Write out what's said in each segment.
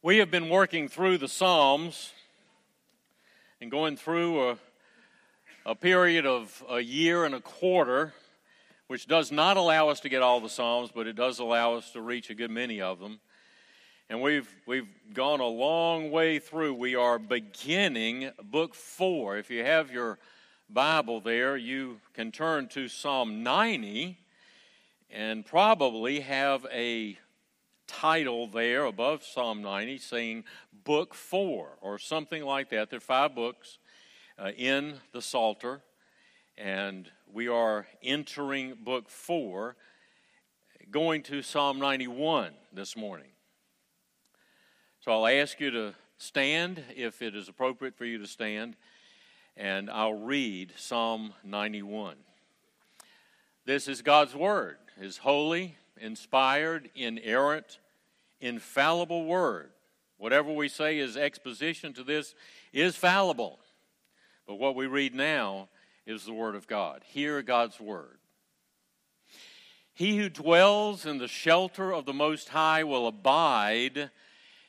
We have been working through the Psalms and going through a, a, period of a year and a quarter, which does not allow us to get all the Psalms, but it does allow us to reach a good many of them. And we've, we've gone a long way through. We are beginning book four. If you have your Bible there, you can turn to Psalm 90 and probably have a title there above Psalm 90 saying Book 4 or something like that. There are five books uh, in the Psalter, and we are entering Book 4, going to Psalm 91 this morning. So I'll ask you to stand if it is appropriate for you to stand, and I'll read Psalm 91. This is God's Word, His holy, inspired, inerrant, infallible word. Whatever we say is exposition to this is fallible. But what we read now is the Word of God. Hear God's Word. He who dwells in the shelter of the Most High will abide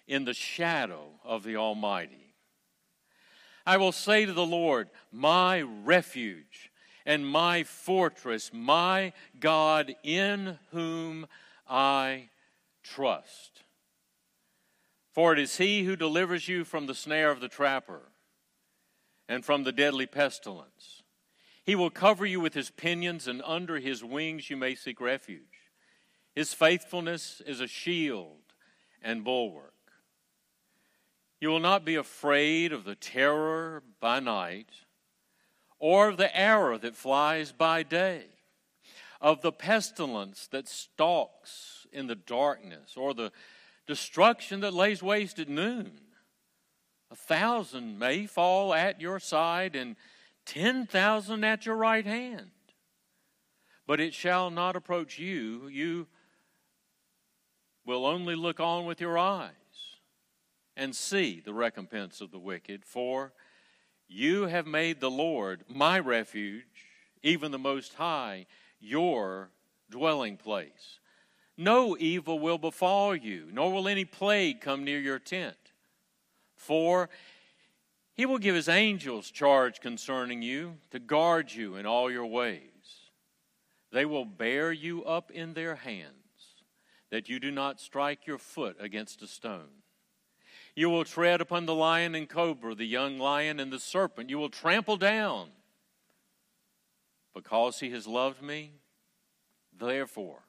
in the shadow of the Almighty. I will say to the Lord, My refuge and my fortress, my God in whom I trust. For it is he who delivers you from the snare of the trapper and from the deadly pestilence. He will cover you with his pinions, and under his wings you may seek refuge. His faithfulness is a shield and bulwark. You will not be afraid of the terror by night, or of the arrow that flies by day, of the pestilence that stalks in the darkness, or the destruction that lays waste at noon. A thousand may fall at your side, and ten thousand at your right hand, but it shall not approach you. You will only look on with your eyes and see the recompense of the wicked, for you have made the Lord my refuge, even the Most High, your dwelling place. No evil will befall you, nor will any plague come near your tent. For he will give his angels charge concerning you to guard you in all your ways. They will bear you up in their hands, that you do not strike your foot against a stone. You will tread upon the lion and cobra, the young lion and the serpent. You will trample down. Because he has loved me, therefore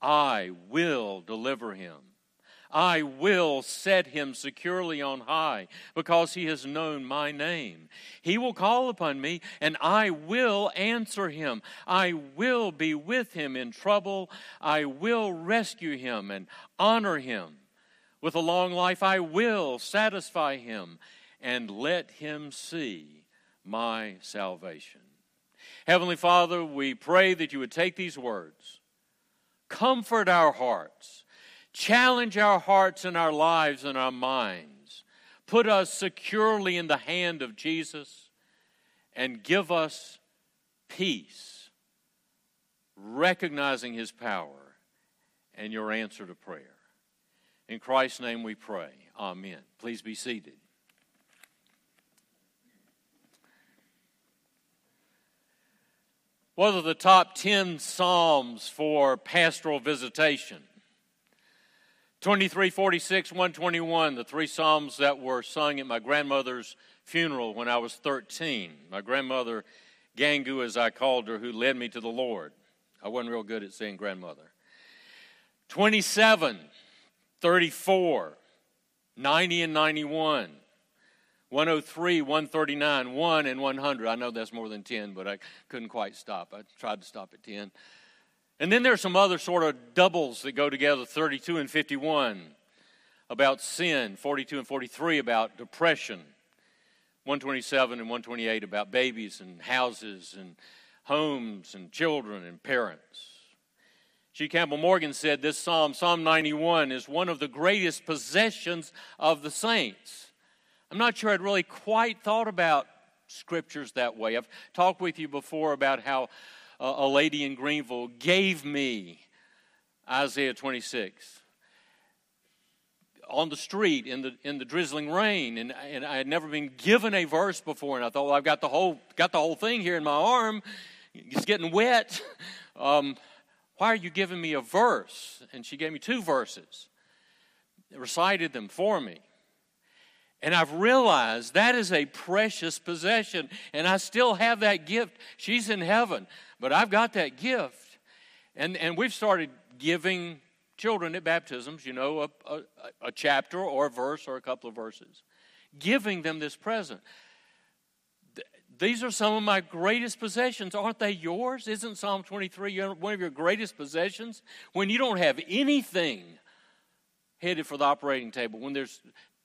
I will deliver him. I will set him securely on high because he has known my name. He will call upon me and I will answer him. I will be with him in trouble. I will rescue him and honor him. With a long life, I will satisfy him and let him see my salvation. Heavenly Father, we pray that you would take these words, comfort our hearts, challenge our hearts and our lives and our minds, put us securely in the hand of Jesus, and give us peace, recognizing his power and your answer to prayer. In Christ's name we pray. Amen. Please be seated. What are the top 10 Psalms for pastoral visitation? 2346, 121, the three Psalms that were sung at my grandmother's funeral when I was 13. My grandmother, Gangu, as I called her, who led me to the Lord. I wasn't real good at saying grandmother. 27, 34, 90 and 91, 103, 139, 1 and 100. I know that's more than 10, but I couldn't quite stop. I tried to stop at 10. And then there's some other sort of doubles that go together 32 and 51 about sin, 42 and 43 about depression, 127 and 128 about babies and houses and homes and children and parents. G. Campbell Morgan said this psalm, Psalm 91, is one of the greatest possessions of the saints. I'm not sure I'd really quite thought about scriptures that way. I've talked with you before about how a lady in Greenville gave me Isaiah 26. on the street in the in the drizzling rain, and and I had never been given a verse before, and I thought, well, I've got the whole got the whole thing here in my arm. It's getting wet. Um, why are you giving me a verse? And she gave me two verses, recited them for me. And I've realized that is a precious possession, and I still have that gift. She's in heaven, but I've got that gift. And, and we've started giving children at baptisms, you know, a, a, a chapter or a verse or a couple of verses, giving them this present. These are some of my greatest possessions. Aren't they yours? Isn't Psalm 23 one of your greatest possessions? When you don't have anything headed for the operating table, when there's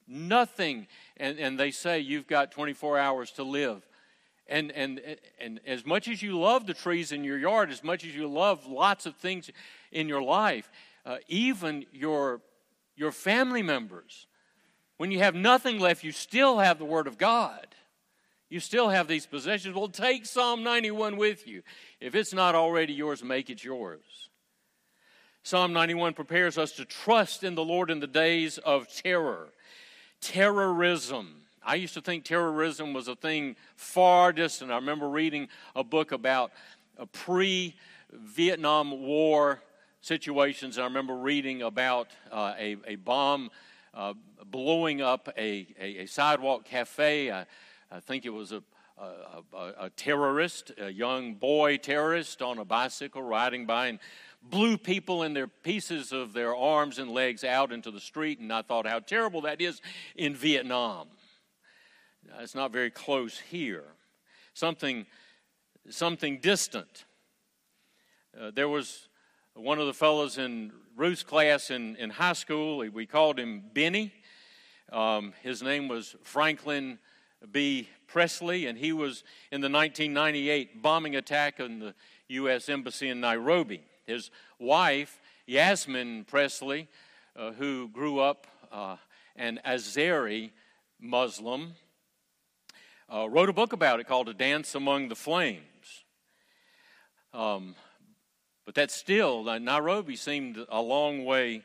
nothing, and, and they say you've got 24 hours to live. And, and, and as much as you love the trees in your yard, as much as you love lots of things in your life, uh, even your, your family members, when you have nothing left, you still have the Word of God. You still have these possessions. Well, take Psalm 91 with you. If it's not already yours, make it yours. Psalm 91 prepares us to trust in the Lord in the days of terror. Terrorism. I used to think terrorism was a thing far distant. I remember reading a book about a pre Vietnam War situations. and I remember reading about uh, a, a bomb uh, blowing up a, a, a sidewalk cafe. I think it was a, a, a, terrorist, a young boy terrorist on a bicycle riding by and blew people in their pieces of their arms and legs out into the street. And I thought how terrible that is in Vietnam. It's not very close here. Something, something distant. Uh, there was one of the fellows in Ruth's class in, in high school. We called him Benny. Um, his name was Franklin B. Pressley, and he was in the 1998 bombing attack on the U.S. Embassy in Nairobi. His wife, Yasmin Pressley, uh, who grew up uh, an Azeri Muslim, uh, wrote a book about it called A Dance Among the Flames. Um, but that still, Nairobi seemed a long way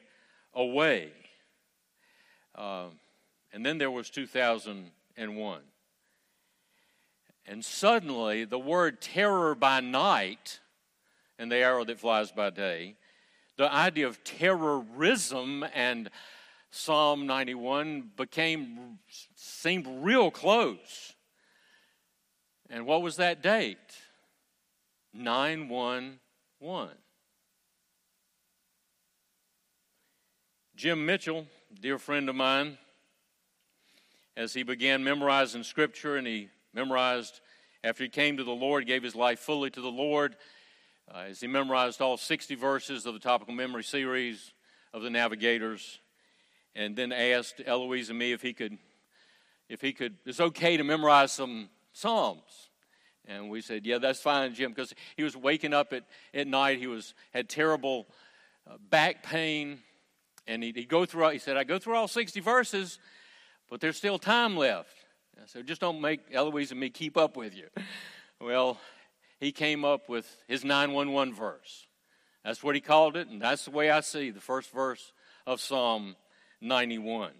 away. Uh, and then there was 2001. And 1. And suddenly, the word terror by night and the arrow that flies by day, the idea of terrorism and Psalm 91 became, seemed real close. And what was that date? 911. Jim Mitchell, dear friend of mine, as he began memorizing scripture and he memorized after he came to the Lord, gave his life fully to the Lord, uh, as he memorized all 60 verses of the topical memory series of the Navigators, and then asked Eloise and me if he could, if he could, it's okay to memorize some Psalms. And we said, yeah, that's fine, Jim, because he was waking up at, at night. He was had terrible uh, back pain, and he'd, he'd go through. He said, I go through all 60 verses, but there's still time left. So just don't make Eloise and me keep up with you. Well, he came up with his 911 verse. That's what he called it, and that's the way I see the first verse of Psalm 91.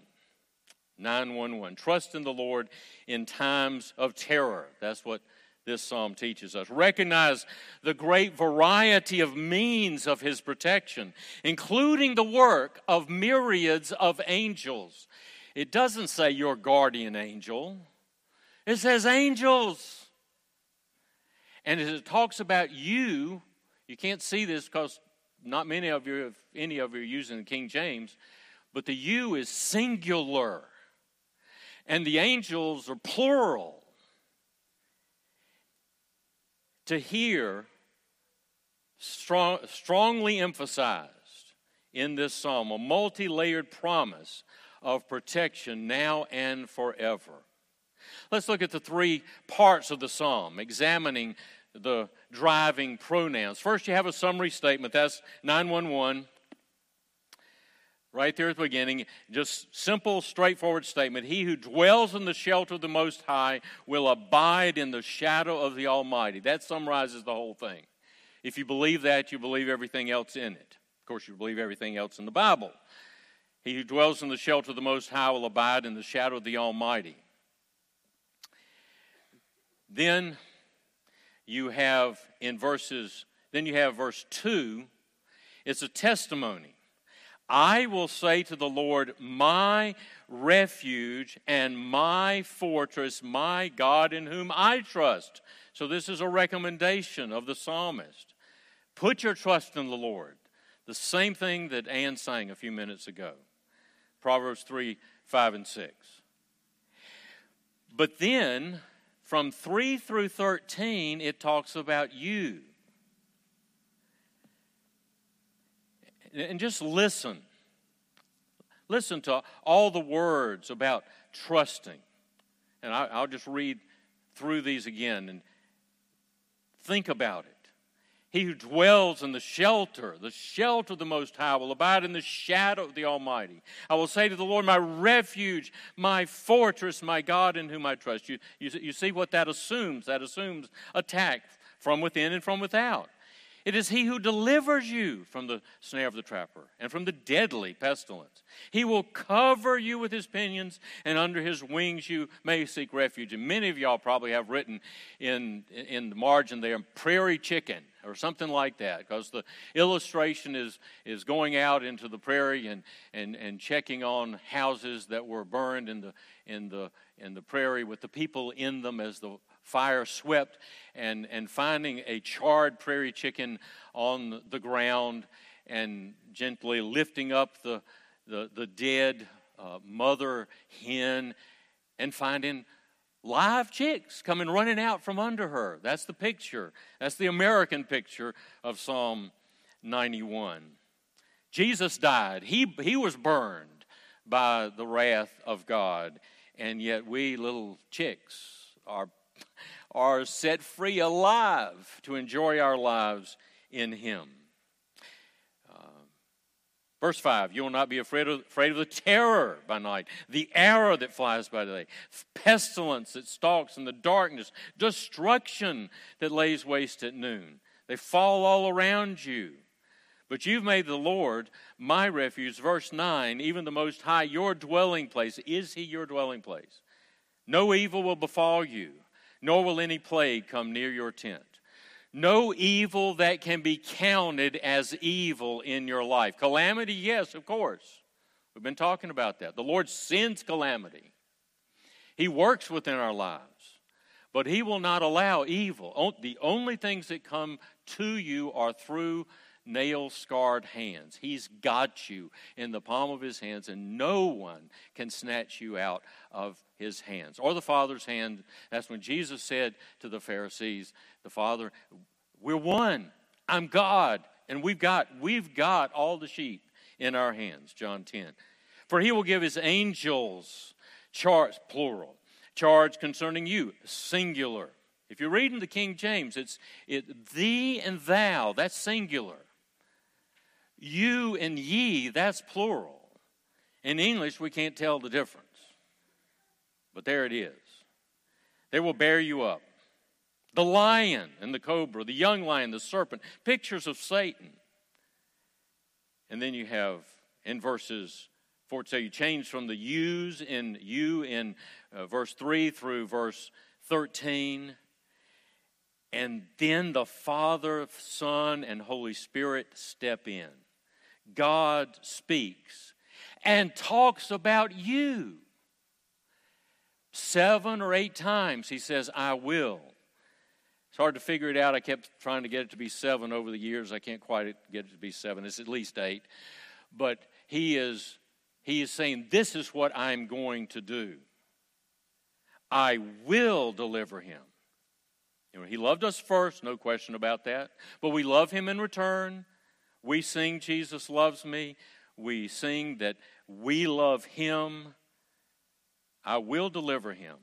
911. Trust in the Lord in times of terror. That's what this psalm teaches us. Recognize the great variety of means of his protection, including the work of myriads of angels. It doesn't say your guardian angel, it says angels. And as it talks about you, you can't see this because not many of you, if any of you, are using the King James, but the you is singular, and the angels are plural. To hear strong, strongly emphasized in this psalm a multi layered promise of protection now and forever. Let's look at the three parts of the psalm, examining the driving pronouns. First, you have a summary statement. That's 911. Right there at the beginning, just simple, straightforward statement. He who dwells in the shelter of the Most High will abide in the shadow of the Almighty. That summarizes the whole thing. If you believe that, you believe everything else in it. Of course, you believe everything else in the Bible. He who dwells in the shelter of the Most High will abide in the shadow of the Almighty. Then you have in verses, then you have verse 2, it's a testimony. I will say to the Lord, My refuge and my fortress, my God in whom I trust. So, this is a recommendation of the psalmist. Put your trust in the Lord. The same thing that Anne sang a few minutes ago Proverbs 3 5 and 6. But then, from 3 through 13, it talks about you. And just listen. Listen to all the words about trusting. And I, will just read through these again and think about it. He who dwells in the shelter, the shelter of the Most High, will abide in the shadow of the Almighty. I will say to the Lord, my refuge, my fortress, my God in whom I trust. You, you, you see what that assumes? That assumes attack from within and from without. It is he who delivers you from the snare of the trapper and from the deadly pestilence. He will cover you with his pinions, and under his wings you may seek refuge. And many of y'all probably have written in, in the margin there, prairie chicken or something like that, because the illustration is, is going out into the prairie and, and, and checking on houses that were burned in the, in, the, in the prairie with the people in them as the fire swept and, and finding a charred prairie chicken on the ground and gently lifting up the, the, the dead uh, mother hen and finding live chicks coming running out from under her. That's the picture. That's the American picture of Psalm 91. Jesus died, he, he was burned by the wrath of God, and yet we little chicks are are set free alive to enjoy our lives in Him. Verse 5 You will not be afraid of, afraid of the terror by night, the arrow that flies by day, pestilence that stalks in the darkness, destruction that lays waste at noon. They fall all around you. But you've made the Lord my refuge. Verse 9, even the Most High, your dwelling place. Is He your dwelling place? No evil will befall you nor will any plague come near your tent. No evil that can be counted as evil in your life. Calamity, yes, of course. We've been talking about that. The Lord sends calamity, He works within our lives, but He will not allow evil. The only things that come to you are through nail scarred hands. He's got you in the palm of his hands, and no one can snatch you out of his hands or the Father's hand. That's when Jesus said to the Pharisees, The Father, we're one. I'm God, and we've got, we've got all the sheep in our hands. John 10. For he will give his angels charge, plural, charge concerning you, singular. If you're reading the King James, it's it, thee and thou, that's singular. You and ye, that's plural. In English, we can't tell the difference. But there it is. They will bear you up. The lion and the cobra, the young lion, the serpent, pictures of Satan. And then you have in verses 4 so you change from the yous in you in uh, verse 3 through verse 13 and then the father son and holy spirit step in God speaks and talks about you. Seven or eight times he says, I will. It's hard to figure it out. I kept trying to get it to be seven over the years. I can't quite get it to be seven. It's at least eight. But he is he is saying, This is what I'm going to do. I will deliver him. You know, he loved us first, no question about that. But we love him in return. We sing, Jesus loves me. We sing that we love him. I will deliver him.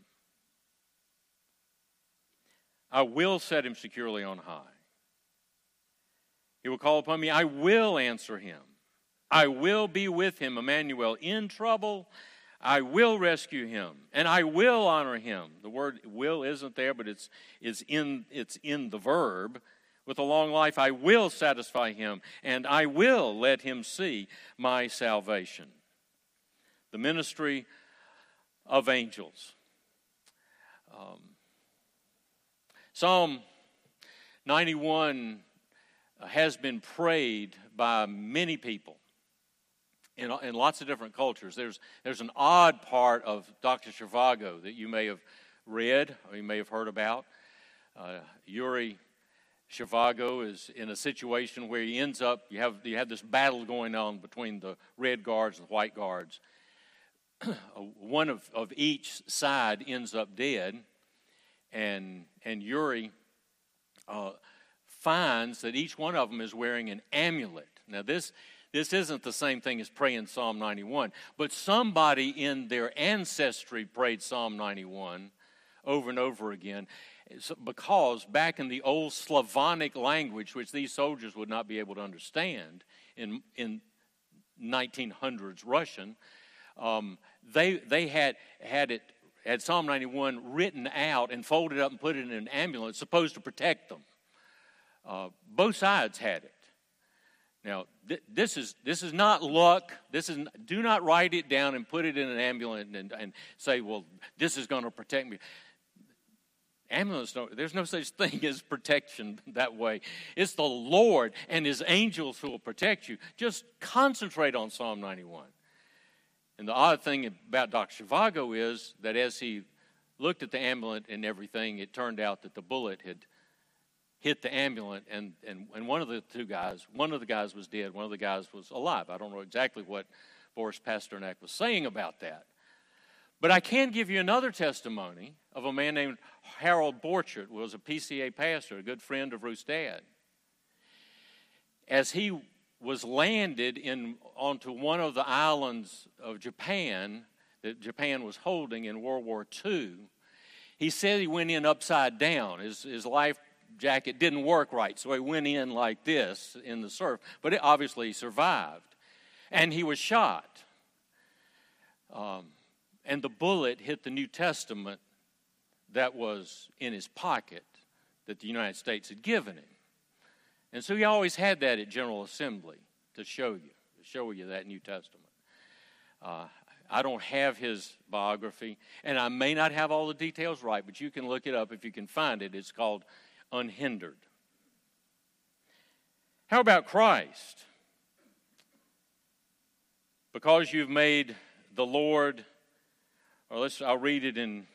I will set him securely on high. He will call upon me. I will answer him. I will be with him, Emmanuel, in trouble. I will rescue him and I will honor him. The word will isn't there, but it's, it's, in, it's in the verb. With a long life, I will satisfy him, and I will let him see my salvation. the ministry of angels. Um, Psalm 91 has been prayed by many people in, in lots of different cultures. There's, there's an odd part of Dr. Zhivago that you may have read or you may have heard about. Uh, Yuri Zhivago is in a situation where he ends up, you have, you have this battle going on between the red guards and the white guards. One of, of each side ends up dead, and, and Yuri uh, finds that each one of them is wearing an amulet. Now, this, this isn't the same thing as praying Psalm 91, but somebody in their ancestry prayed Psalm 91 over and over again because back in the old Slavonic language, which these soldiers would not be able to understand in, in 1900s Russian, um, they, they had, had it had Psalm 91 written out and folded up and put it in an ambulance supposed to protect them. Uh, both sides had it. Now, th- this, is, this is not luck. This is, do not write it down and put it in an ambulance and, and say, well, this is going to protect me. Ambulance, there's no such thing as protection that way. It's the Lord and His angels who will protect you. Just concentrate on Psalm 91. And the odd thing about Dr. Zhivago is that as he looked at the amulet and everything, it turned out that the bullet had hit the amulet, and, and, and one of the two guys, one of the guys was dead, one of the guys was alive. I don't know exactly what Boris Pasternak was saying about that. But I can give you another testimony of a man named Harold Borchert, who was a PCA pastor, a good friend of Ruth's dad. As he was landed in onto one of the islands of Japan that Japan was holding in World War II, he said he went in upside down. His, his life jacket didn't work right, so he went in like this in the surf, but it obviously survived. And he was shot. Um, and the bullet hit the New Testament that was in his pocket that the United States had given him. And so he always had that at General Assembly to show you, to show you that New Testament. Uh, I don't have his biography, and I may not have all the details right, but you can look it up if you can find it. It's called Unhindered. How about Christ? Because you've made the Lord, or let's, I'll read it in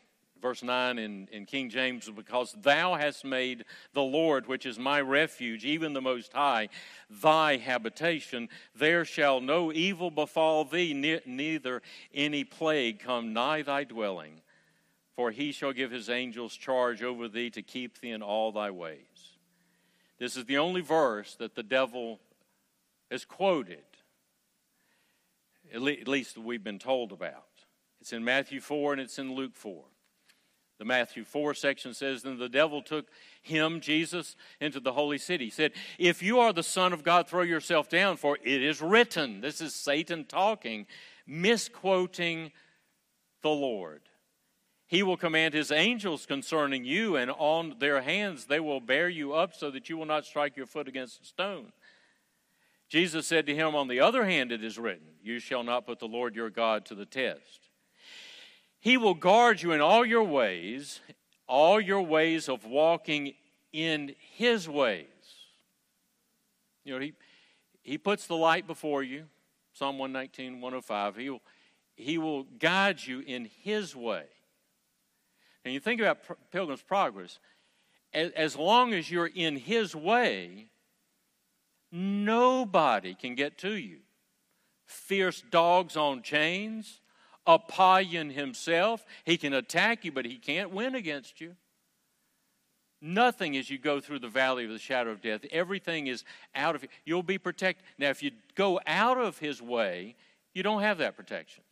verse 9 in, in King James, because thou hast made the Lord, which is my refuge, even the Most High, thy habitation, there shall no evil befall thee, ne- neither any plague come nigh thy dwelling. For he shall give his angels charge over thee to keep thee in all thy ways. This is the only verse that the devil has quoted, at least we've been told about. It's in Matthew 4 and it's in Luke 4. The Matthew 4 section says, Then the devil took him, Jesus, into the holy city. He said, If you are the Son of God, throw yourself down, for it is written. This is Satan talking, misquoting the Lord. He will command his angels concerning you, and on their hands they will bear you up so that you will not strike your foot against a stone. Jesus said to him, On the other hand, it is written, You shall not put the Lord your God to the test. He will guard you in all your ways, all your ways of walking in His ways. You know, He, he puts the light before you, Psalm 119, 105. He will, he will guide you in His way. And you think about Pilgrim's Progress, as, as long as you're in His way, nobody can get to you. Fierce dogs on chains, Apollyon himself. He can attack you, but he can't win against you. Nothing as you go through the valley of the shadow of death. Everything is out of you'll be protected. Now, if you go out of his way, you don't have that protection.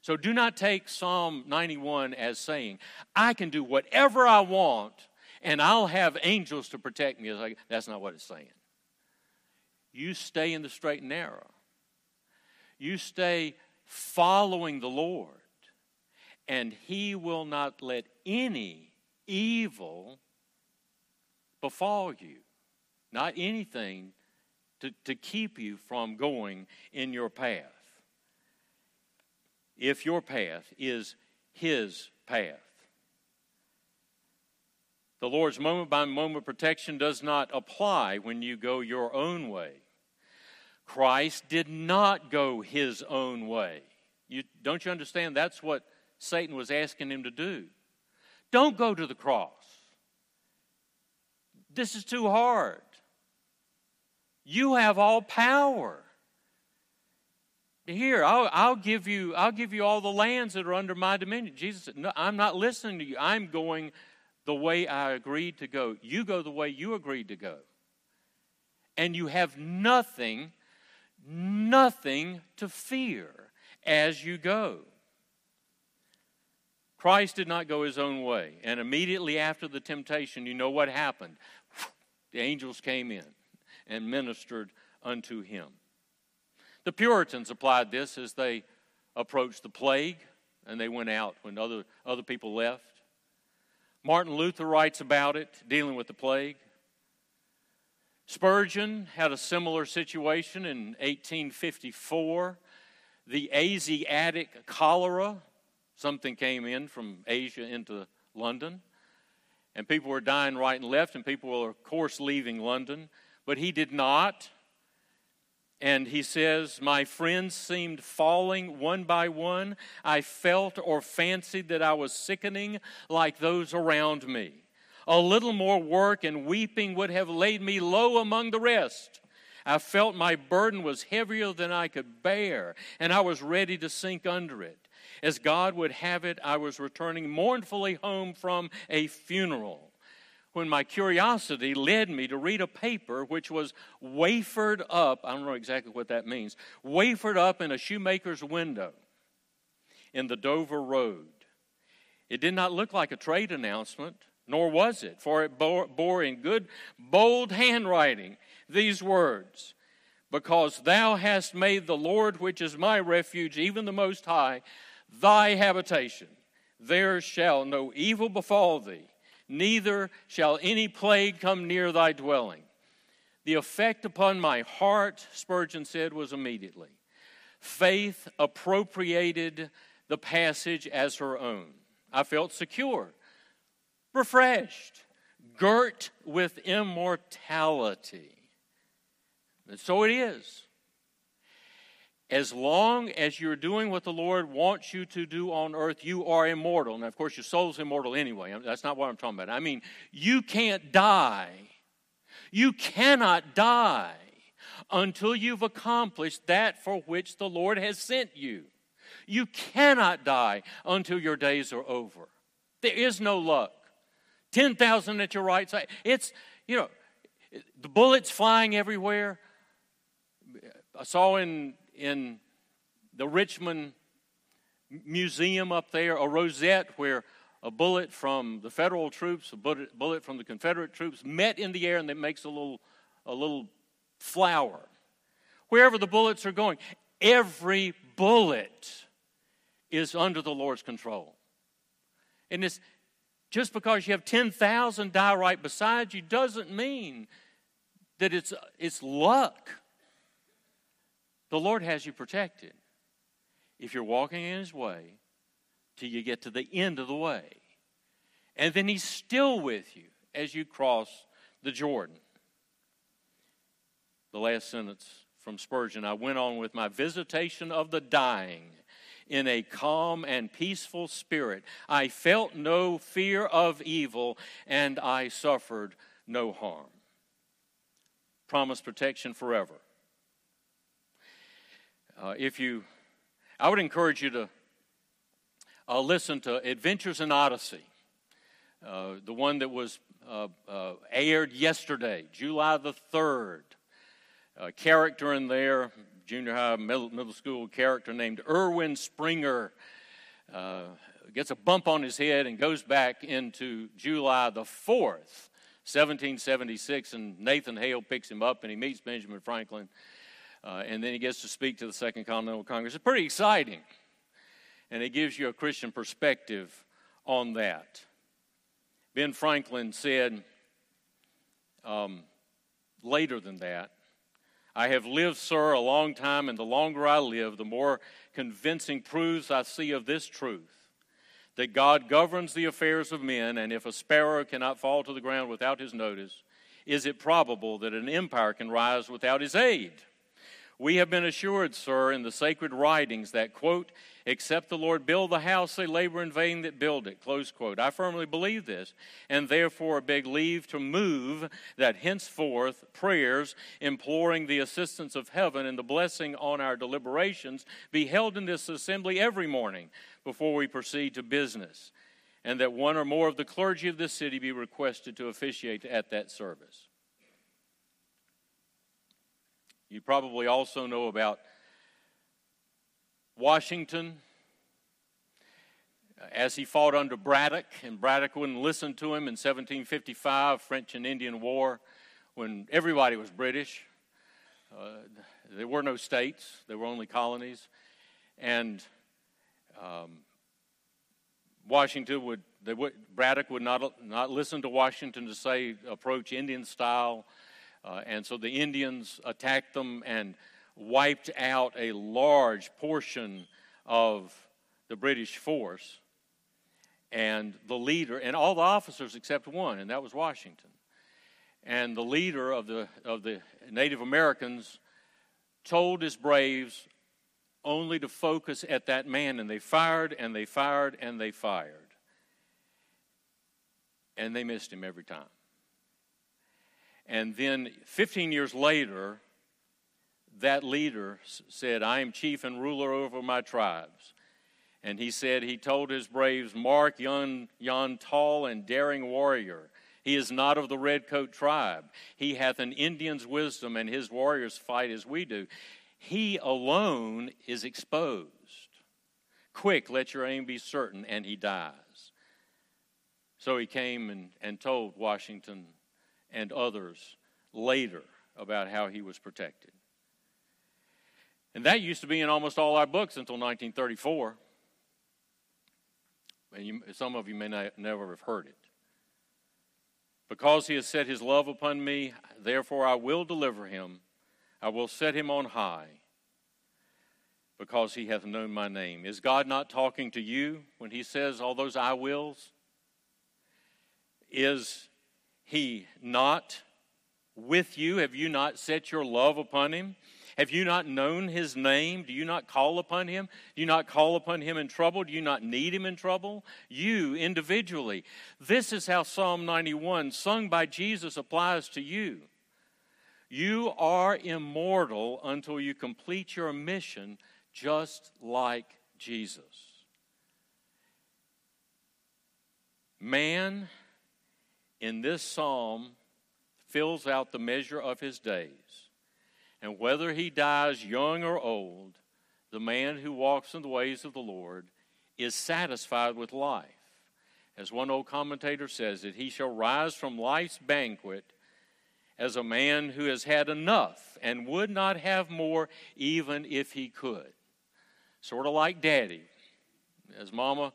So do not take Psalm 91 as saying, I can do whatever I want and I'll have angels to protect me. That's not what it's saying. You stay in the straight and narrow. You stay following the Lord, and He will not let any evil befall you, not anything to, to keep you from going in your path. if your path is His path. The Lord's moment by moment protection does not apply when you go your own way. Christ did not go his own way. You, don't you understand? That's what Satan was asking him to do. Don't go to the cross. This is too hard. You have all power. Here, I'll, I'll, give you, I'll give you all the lands that are under my dominion. Jesus said, No, I'm not listening to you. I'm going the way I agreed to go. You go the way you agreed to go. And you have nothing, nothing to fear as you go. Christ did not go his own way. And immediately after the temptation, you know what happened? The angels came in and ministered unto him. The Puritans applied this as they approached the plague and they went out when other, other people left. Martin Luther writes about it, dealing with the plague. Spurgeon had a similar situation in 1854. The Asiatic cholera, something came in from Asia into London, and people were dying right and left, and people were, of course, leaving London. But he did not. And he says, My friends seemed falling one by one. I felt or fancied that I was sickening like those around me. A little more work and weeping would have laid me low among the rest. I felt my burden was heavier than I could bear, and I was ready to sink under it. As God would have it, I was returning mournfully home from a funeral when my curiosity led me to read a paper which was wafered up. I don't know exactly what that means. Wafered up in a shoemaker's window in the Dover Road. It did not look like a trade announcement, nor was it, for it bore, bore in good, bold handwriting these words Because thou hast made the Lord, which is my refuge, even the Most High, thy habitation, there shall no evil befall thee neither shall any plague come near thy dwelling. The effect upon my heart, Spurgeon said, was immediately. Faith appropriated the passage as her own. I felt secure, refreshed, girt with immortality. And so it is as long as you're doing what the Lord wants you to do on earth, you are immortal. Now, of course, your soul's immortal anyway. That's not what I'm talking about. I mean, you can't die. You cannot die until you've accomplished that for which the Lord has sent you. You cannot die until your days are over. There is no luck. 10,000 at your right side. It's, you know, the bullets flying everywhere. I saw in in the Richmond Museum up there, a rosette where a bullet from the federal troops, a bullet from the Confederate troops met in the air and it makes a little, a little flower. Wherever the bullets are going, every bullet is under the Lord's control. And it's just because you have 10,000 die right beside you doesn't mean that it's, it's luck. The Lord has you protected if you're walking in His way till you get to the end of the way. And then He's still with you as you cross the Jordan. The last sentence from Spurgeon I went on with my visitation of the dying in a calm and peaceful spirit. I felt no fear of evil, and I suffered no harm. Promise protection forever. Uh, if you, I would encourage you to uh, listen to Adventures in Odyssey, uh, the one that was uh, uh, aired yesterday, July the 3rd. A character in there, junior high, middle, middle school character named Erwin Springer, uh, gets a bump on his head and goes back into July the 4th. 1776, and Nathan Hale picks him up and he meets Benjamin Franklin uh, and then he gets to speak to the Second Continental Congress. It's pretty exciting. And it gives you a Christian perspective on that. Ben Franklin said um, later than that, I have lived, sir, a long time, and the longer I live, the more convincing proofs I see of this truth that God governs the affairs of men, and if a sparrow cannot fall to the ground without his notice, is it probable that an empire can rise without his aid? We have been assured, sir, in the sacred writings that, quote, except the Lord build the house, they labor in vain that build it, close quote. I firmly believe this, and therefore beg leave to move that henceforth prayers imploring the assistance of heaven and the blessing on our deliberations be held in this assembly every morning before we proceed to business, and that one or more of the clergy of this city be requested to officiate at that service. You probably also know about Washington as he fought under Braddock, and Braddock wouldn't listen to him in 1755, French and Indian War, when everybody was British. Uh, there were no states, there were only colonies. And um, Washington would, would, Braddock would not, not listen to Washington to say approach Indian style. Uh, and so the Indians attacked them and wiped out a large portion of the British force. And the leader, and all the officers except one, and that was Washington. And the leader of the, of the Native Americans told his braves only to focus at that man, and they fired and they fired and they fired. And they missed him every time. And then 15 years later, that leader said, I am chief and ruler over my tribes. And he said, he told his braves, Mark yon, yon tall and daring warrior. He is not of the redcoat tribe. He hath an Indian's wisdom, and his warriors fight as we do. He alone is exposed. Quick, let your aim be certain, and he dies. So he came and, and told Washington and others later about how he was protected. And that used to be in almost all our books until 1934. And you, some of you may not, never have heard it. Because he has set his love upon me, therefore I will deliver him. I will set him on high, because he hath known my name. Is God not talking to you when he says all those I wills? Is he not with you? Have you not set your love upon him? Have you not known his name? Do you not call upon him? Do you not call upon him in trouble? Do you not need him in trouble? You individually. This is how Psalm 91, sung by Jesus, applies to you. You are immortal until you complete your mission just like Jesus. Man in this psalm fills out the measure of his days. And whether he dies young or old, the man who walks in the ways of the Lord is satisfied with life. As one old commentator says, that he shall rise from life's banquet as a man who has had enough and would not have more even if he could. Sort of like daddy, as mama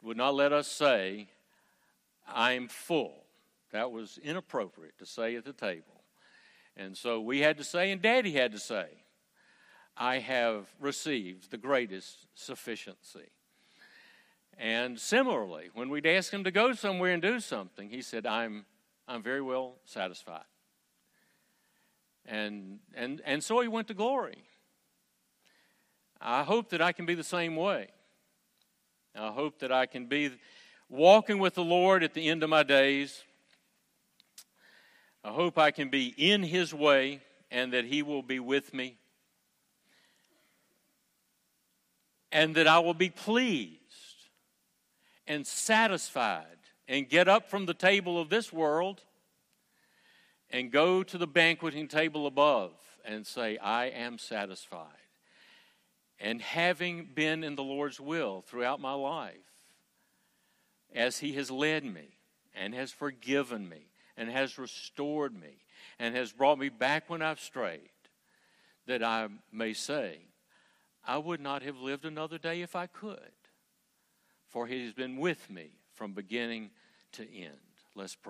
would not let us say, I'm full. That was inappropriate to say at the table. And so we had to say, and Daddy had to say, I have received the greatest sufficiency. And similarly, when we'd ask him to go somewhere and do something, he said, I'm, I'm very well satisfied. And, and, and so he went to glory. I hope that I can be the same way. I hope that I can be walking with the Lord at the end of my days. I hope I can be in His way and that He will be with me. And that I will be pleased and satisfied and get up from the table of this world and go to the banqueting table above and say, I am satisfied. And having been in the Lord's will throughout my life, as He has led me and has forgiven me and has restored me and has brought me back when I've strayed, that I may say, I would not have lived another day if I could, for He has been with me from beginning to end. Let's pray.